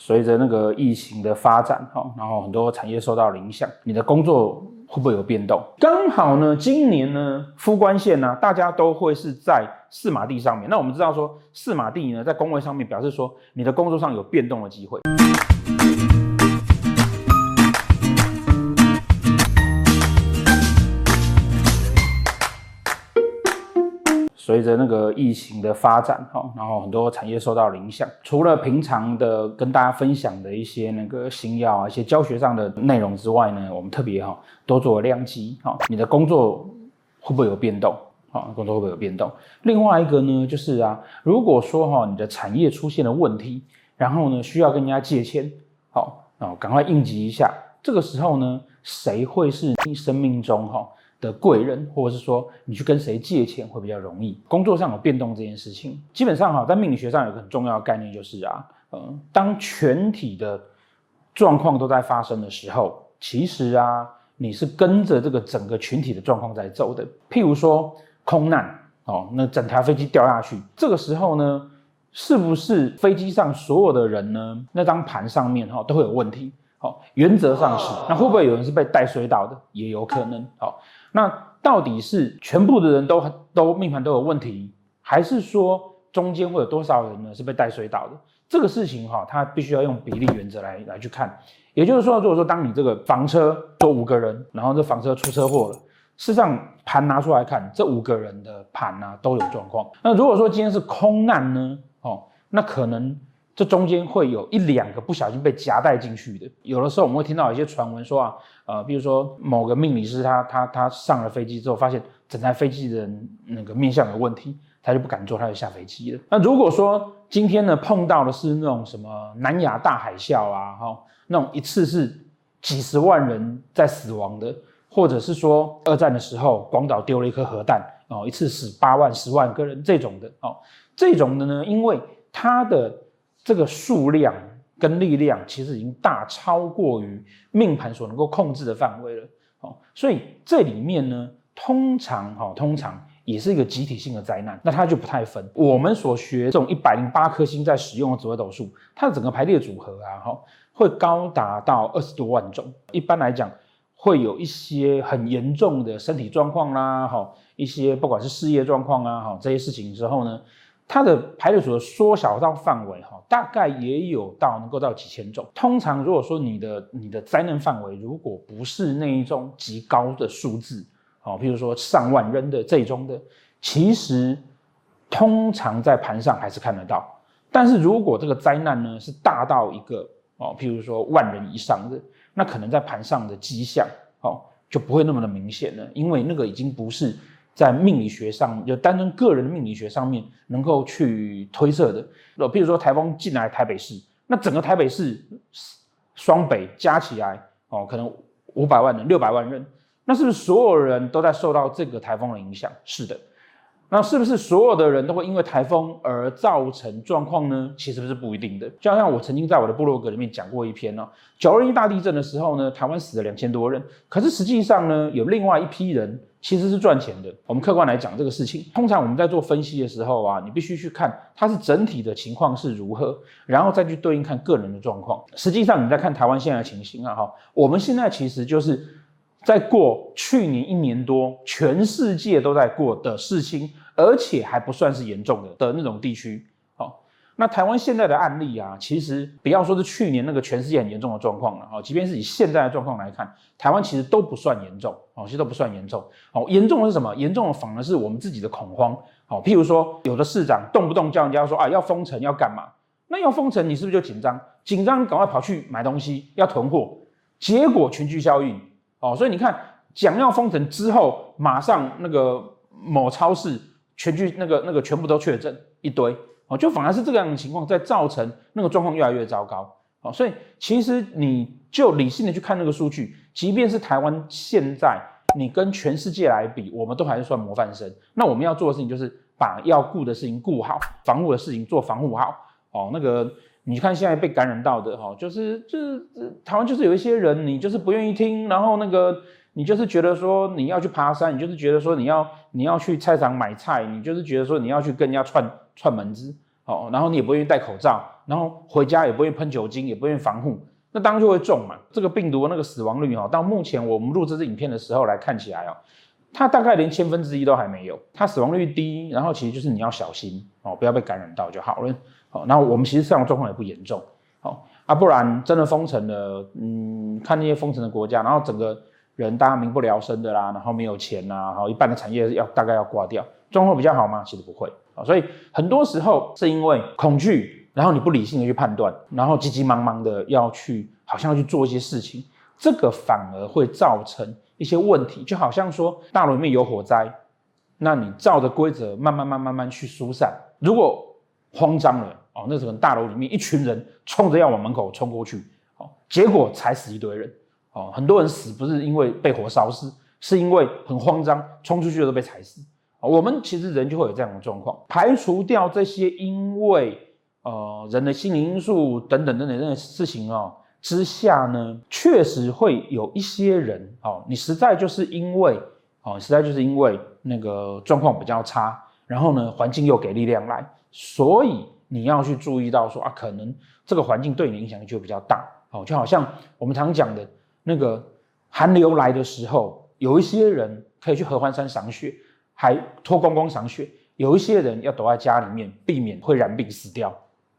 随着那个疫情的发展，哈，然后很多产业受到了影响，你的工作会不会有变动？刚好呢，今年呢，夫官线呢，大家都会是在四马地上面。那我们知道说，四马地呢，在工位上面表示说，你的工作上有变动的机会。随着那个疫情的发展，哈，然后很多产业受到影响。除了平常的跟大家分享的一些那个新药啊，一些教学上的内容之外呢，我们特别哈都做量级，哈，你的工作会不会有变动？啊，工作会不会有变动？另外一个呢，就是啊，如果说哈你的产业出现了问题，然后呢需要跟人家借钱，好，啊，赶快应急一下。这个时候呢，谁会是你生命中哈？的贵人，或者是说你去跟谁借钱会比较容易。工作上有变动这件事情，基本上哈，在命理学上有个很重要的概念，就是啊，嗯，当全体的状况都在发生的时候，其实啊，你是跟着这个整个群体的状况在走的。譬如说空难哦，那整台飞机掉下去，这个时候呢，是不是飞机上所有的人呢，那张盘上面哈都会有问题？好，原则上是。那会不会有人是被带衰到的？也有可能。好。那到底是全部的人都都命盘都有问题，还是说中间会有多少人呢是被带水倒的？这个事情哈，它必须要用比例原则来来去看。也就是说，如果说当你这个房车坐五个人，然后这房车出车祸了，事实上盘拿出来看，这五个人的盘啊都有状况。那如果说今天是空难呢？哦，那可能。这中间会有一两个不小心被夹带进去的，有的时候我们会听到一些传闻说啊，呃，比如说某个命理师他他他上了飞机之后，发现整台飞机的那个面相有问题，他就不敢坐，他就下飞机了。那如果说今天呢碰到的是那种什么南亚大海啸啊，哈，那种一次是几十万人在死亡的，或者是说二战的时候广岛丢了一颗核弹哦，一次死八万十万个人这种的哦，这种的呢，因为它的这个数量跟力量其实已经大超过于命盘所能够控制的范围了，哦，所以这里面呢，通常哈，通常也是一个集体性的灾难，那它就不太分。我们所学这种一百零八颗星在使用的紫微斗数，它的整个排列组合啊，哈，会高达到二十多万种。一般来讲，会有一些很严重的身体状况啦，哈，一些不管是事业状况啊，哈，这些事情之后呢。它的排列组合缩小到范围哈，大概也有到能够到几千种。通常如果说你的你的灾难范围如果不是那一种极高的数字，哦，譬如说上万人的这种的，其实通常在盘上还是看得到。但是如果这个灾难呢是大到一个哦，譬如说万人以上的，那可能在盘上的迹象哦就不会那么的明显了，因为那个已经不是。在命理学上，就单纯个人的命理学上面能够去推测的，呃，譬如说台风进来台北市，那整个台北市双北加起来，哦，可能五百万人、六百万人，那是不是所有人都在受到这个台风的影响？是的。那是不是所有的人都会因为台风而造成状况呢？其实不是不一定的。就好像我曾经在我的部落格里面讲过一篇哦，九二一大地震的时候呢，台湾死了两千多人，可是实际上呢，有另外一批人其实是赚钱的。我们客观来讲这个事情，通常我们在做分析的时候啊，你必须去看它是整体的情况是如何，然后再去对应看个人的状况。实际上你在看台湾现在的情形啊，哈，我们现在其实就是。在过去年一年多，全世界都在过的事情，而且还不算是严重的的那种地区。那台湾现在的案例啊，其实不要说是去年那个全世界很严重的状况了。啊，即便是以现在的状况来看，台湾其实都不算严重。好，其实都不算严重。哦，严重的是什么？严重的反而是我们自己的恐慌。哦，譬如说，有的市长动不动叫人家说啊，要封城要干嘛？那要封城，你是不是就紧张？紧张，赶快跑去买东西，要囤货，结果群聚效应。哦，所以你看，讲要封城之后，马上那个某超市全聚那个那个全部都确诊一堆，哦，就反而是这个样的情况在造成那个状况越来越糟糕。哦，所以其实你就理性的去看那个数据，即便是台湾现在你跟全世界来比，我们都还是算模范生。那我们要做的事情就是把要顾的事情顾好，防护的事情做防护好。哦，那个。你看现在被感染到的哈，就是就是台湾就是有一些人，你就是不愿意听，然后那个你就是觉得说你要去爬山，你就是觉得说你要你要去菜场买菜，你就是觉得说你要去跟人家串串门子，哦，然后你也不愿意戴口罩，然后回家也不愿意喷酒精，也不愿意防护，那当然就会中嘛。这个病毒那个死亡率哈，到目前我们录这支影片的时候来看起来哦，它大概连千分之一都还没有，它死亡率低，然后其实就是你要小心哦，不要被感染到就好了。好，那我们其实这样的状况也不严重，好啊，不然真的封城了，嗯，看那些封城的国家，然后整个人大家民不聊生的啦，然后没有钱呐，然后一半的产业要大概要挂掉，状况比较好吗？其实不会所以很多时候是因为恐惧，然后你不理性的去判断，然后急急忙忙的要去，好像要去做一些事情，这个反而会造成一些问题，就好像说大楼里面有火灾，那你照着规则慢慢慢慢慢去疏散，如果慌张了哦，那可能大楼里面一群人冲着要往门口冲过去，哦，结果踩死一堆人，哦，很多人死不是因为被火烧死，是因为很慌张，冲出去的都被踩死。我们其实人就会有这样的状况，排除掉这些因为呃人的心理因素等等等等这些事情哦之下呢，确实会有一些人哦，你实在就是因为哦，实在就是因为那个状况比较差，然后呢环境又给力量来。所以你要去注意到说啊，可能这个环境对你影响就比较大，哦，就好像我们常讲的那个寒流来的时候，有一些人可以去合欢山赏雪，还脱光光赏雪；有一些人要躲在家里面，避免会染病死掉。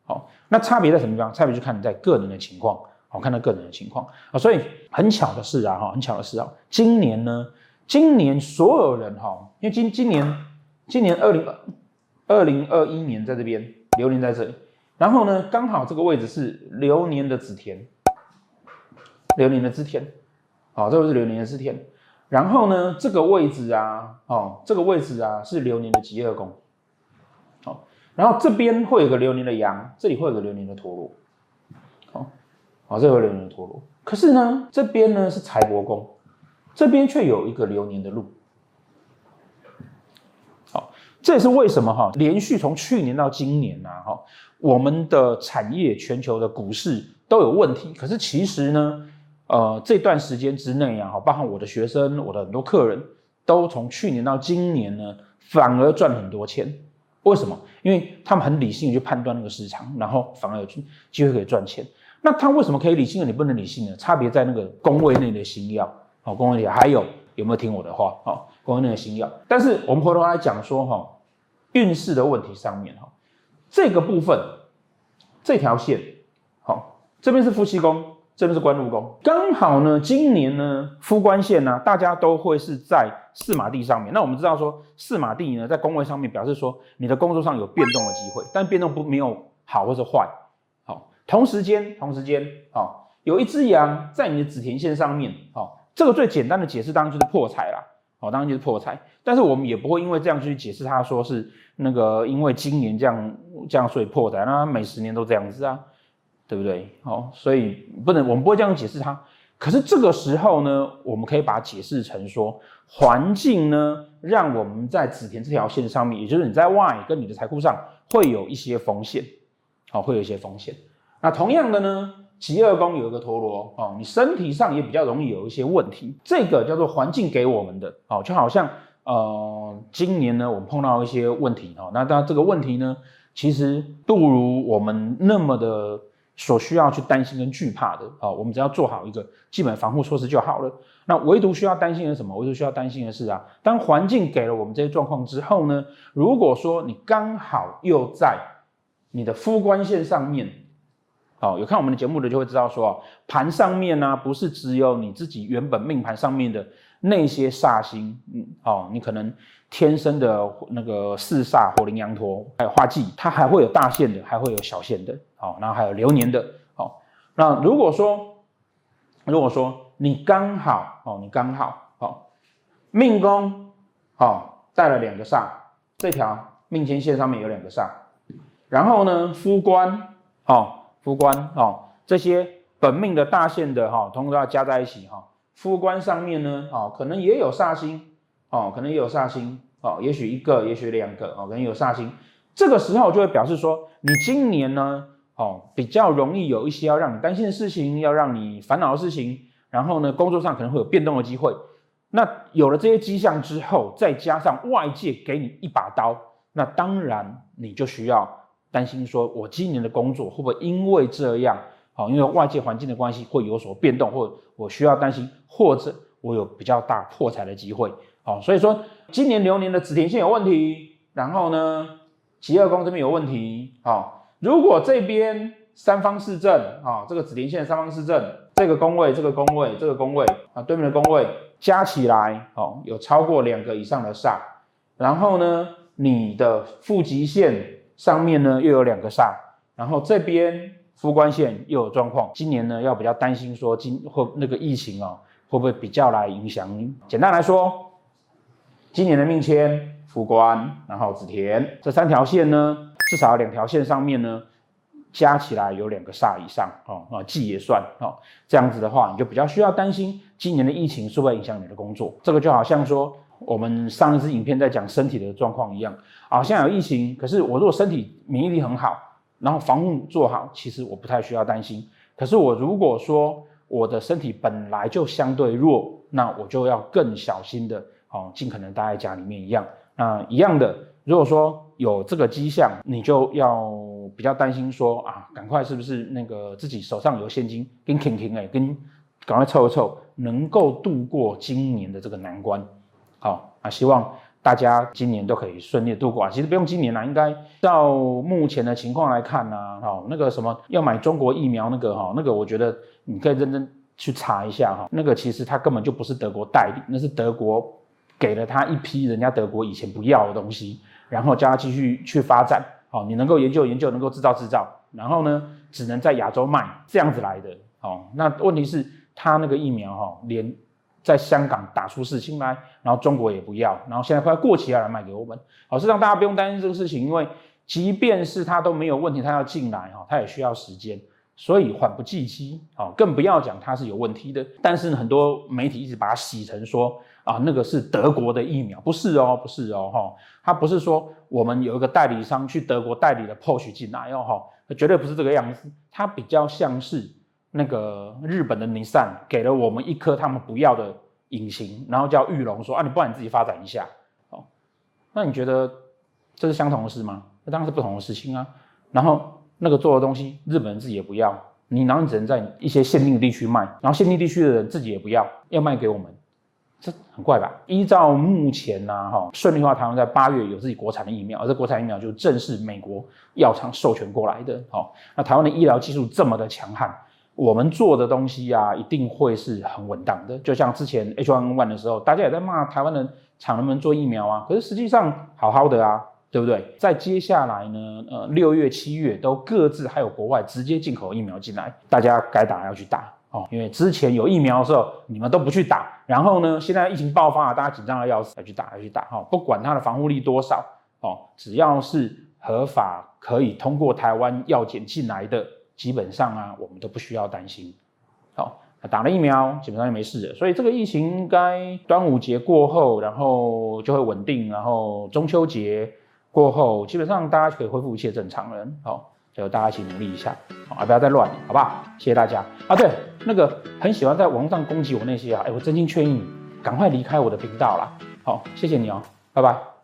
哦，那差别在什么地方？差别就看你在个人的情况，哦，看到个人的情况啊。所以很巧的是啊，哈，很巧的是啊，今年呢，今年所有人哈，因为今今年今年二零二。二零二一年在这边，流年在这里，然后呢，刚好这个位置是流年的子田，流年的子田，好，这个是流年的子田，然后呢，这个位置啊，哦，这个位置啊是流年的疾厄宫，好，然后这边会有个流年的羊，这里会有个流年的陀螺，好，好，这个流年的陀螺，可是呢，这边呢是财帛宫，这边却有一个流年的禄。这也是为什么哈，连续从去年到今年呐，哈，我们的产业、全球的股市都有问题。可是其实呢，呃，这段时间之内啊，好，包括我的学生、我的很多客人，都从去年到今年呢，反而赚很多钱。为什么？因为他们很理性去判断那个市场，然后反而有机会可以赚钱。那他为什么可以理性的，你不能理性呢？差别在那个宫位内的星曜，好，宫位内还有。有没有听我的话？好，关于那个星曜。但是我们回头来讲说，哈，运势的问题上面，哈，这个部分，这条线，好，这边是夫妻宫，这边是官禄宫，刚好呢，今年呢，夫官线呢，大家都会是在四马地上面。那我们知道说，四马地呢，在宫位上面表示说，你的工作上有变动的机会，但变动不没有好或者坏。好，同时间，同时间，好，有一只羊在你的子田线上面，好。这个最简单的解释当然就是破财啦，哦，当然就是破财。但是我们也不会因为这样去解释，它说是那个因为今年这样这样所以破财，那每十年都这样子啊，对不对？哦，所以不能，我们不会这样解释它。可是这个时候呢，我们可以把它解释成说，环境呢，让我们在紫田这条线上面，也就是你在外跟你的财库上会有一些风险，好，会有一些风险。那同样的呢？极二宫有一个陀螺哦，你身体上也比较容易有一些问题，这个叫做环境给我们的哦，就好像呃，今年呢我们碰到一些问题哦，那当然这个问题呢，其实不如我们那么的所需要去担心跟惧怕的哦，我们只要做好一个基本防护措施就好了。那唯独需要担心的是什么？唯独需要担心的是啊，当环境给了我们这些状况之后呢，如果说你刚好又在你的夫官线上面。好，有看我们的节目的就会知道说，盘上面呢，不是只有你自己原本命盘上面的那些煞星，嗯，哦，你可能天生的那个四煞火灵羊驼，还有化忌，它还会有大限的，还会有小限的，好，然后还有流年的，好，那如果说，如果说你刚好，哦，你刚好，好，命宫，好，带了两个煞，这条命迁线上面有两个煞，然后呢，夫官，好。夫官哦，这些本命的大限的哈，通通都要加在一起哈。夫官上面呢，哦，可能也有煞星哦，可能也有煞星哦，也许一个，也许两个哦，可能有煞星。这个时候就会表示说，你今年呢，哦，比较容易有一些要让你担心的事情，要让你烦恼的事情。然后呢，工作上可能会有变动的机会。那有了这些迹象之后，再加上外界给你一把刀，那当然你就需要担心说我今年的工作会不会因为这样，好，因为外界环境的关系会有所变动，或我需要担心，或者我有比较大破财的机会，好，所以说今年流年的紫田线有问题，然后呢，疾厄宫这边有问题，好，如果这边三方四正啊，这个紫田线三方四正，这个宫位，这个宫位，这个宫位啊，对面的宫位加起来，哦，有超过两个以上的煞，然后呢，你的负极线上面呢又有两个煞，然后这边夫官线又有状况，今年呢要比较担心说今或那个疫情哦，会不会比较来影响你？简单来说，今年的命签夫官，然后子田这三条线呢，至少两条线上面呢。加起来有两个煞以上哦，啊，忌也算哦，这样子的话，你就比较需要担心今年的疫情是不是影响你的工作。这个就好像说我们上一支影片在讲身体的状况一样好像有疫情，可是我如果身体免疫力很好，然后防护做好，其实我不太需要担心。可是我如果说我的身体本来就相对弱，那我就要更小心的哦，尽可能待在家里面一样。那一样的，如果说有这个迹象，你就要。比较担心说啊，赶快是不是那个自己手上有现金，跟挺挺哎，跟赶快凑一凑，能够度过今年的这个难关。好啊，希望大家今年都可以顺利度过啊。其实不用今年啦，应该照目前的情况来看呢，哈，那个什么要买中国疫苗那个哈，那个我觉得你可以认真去查一下哈，那个其实它根本就不是德国代理，那是德国给了他一批人家德国以前不要的东西，然后叫他继续去发展。好，你能够研究研究，能够制造制造，然后呢，只能在亚洲卖，这样子来的。哦，那问题是，它那个疫苗哈，连在香港打出事情来，然后中国也不要，然后现在快要过期要来卖给我们。好，是让大家不用担心这个事情，因为即便是他都没有问题，他要进来哈，他也需要时间，所以缓不济急。好，更不要讲它是有问题的。但是很多媒体一直把它洗成说。啊，那个是德国的疫苗，不是哦，不是哦，哈，它不是说我们有一个代理商去德国代理了 Porsche 进来哦，哈，绝对不是这个样子，它比较像是那个日本的 Nissan 给了我们一颗他们不要的引擎，然后叫玉龙说啊，你不然你自己发展一下，哦，那你觉得这是相同的事吗？那当然是不同的事情啊。然后那个做的东西，日本人自己也不要，你然后你只能在一些限定的地区卖，然后限定地区的人自己也不要，要卖给我们。这很怪吧？依照目前呢，哈，顺利的话，台湾在八月有自己国产的疫苗，而这国产疫苗就正是美国药厂授权过来的。好，那台湾的医疗技术这么的强悍，我们做的东西啊，一定会是很稳当的。就像之前 H1N1 的时候，大家也在骂台湾的厂能不能做疫苗啊？可是实际上好好的啊，对不对？在接下来呢，呃，六月、七月都各自还有国外直接进口疫苗进来，大家该打要去打。哦，因为之前有疫苗的时候，你们都不去打，然后呢，现在疫情爆发了，大家紧张的要死，要去打，要去打，哈，不管它的防护力多少，哦，只要是合法可以通过台湾药检进来的，基本上啊，我们都不需要担心。好，打了疫苗，基本上就没事了。所以这个疫情应该端午节过后，然后就会稳定，然后中秋节过后，基本上大家可以恢复一切正常了。好。就大家一起努力一下，啊，不要再乱，好不好？谢谢大家啊！对，那个很喜欢在网上攻击我那些啊，哎，我真心劝你赶快离开我的频道啦。好，谢谢你哦，拜拜。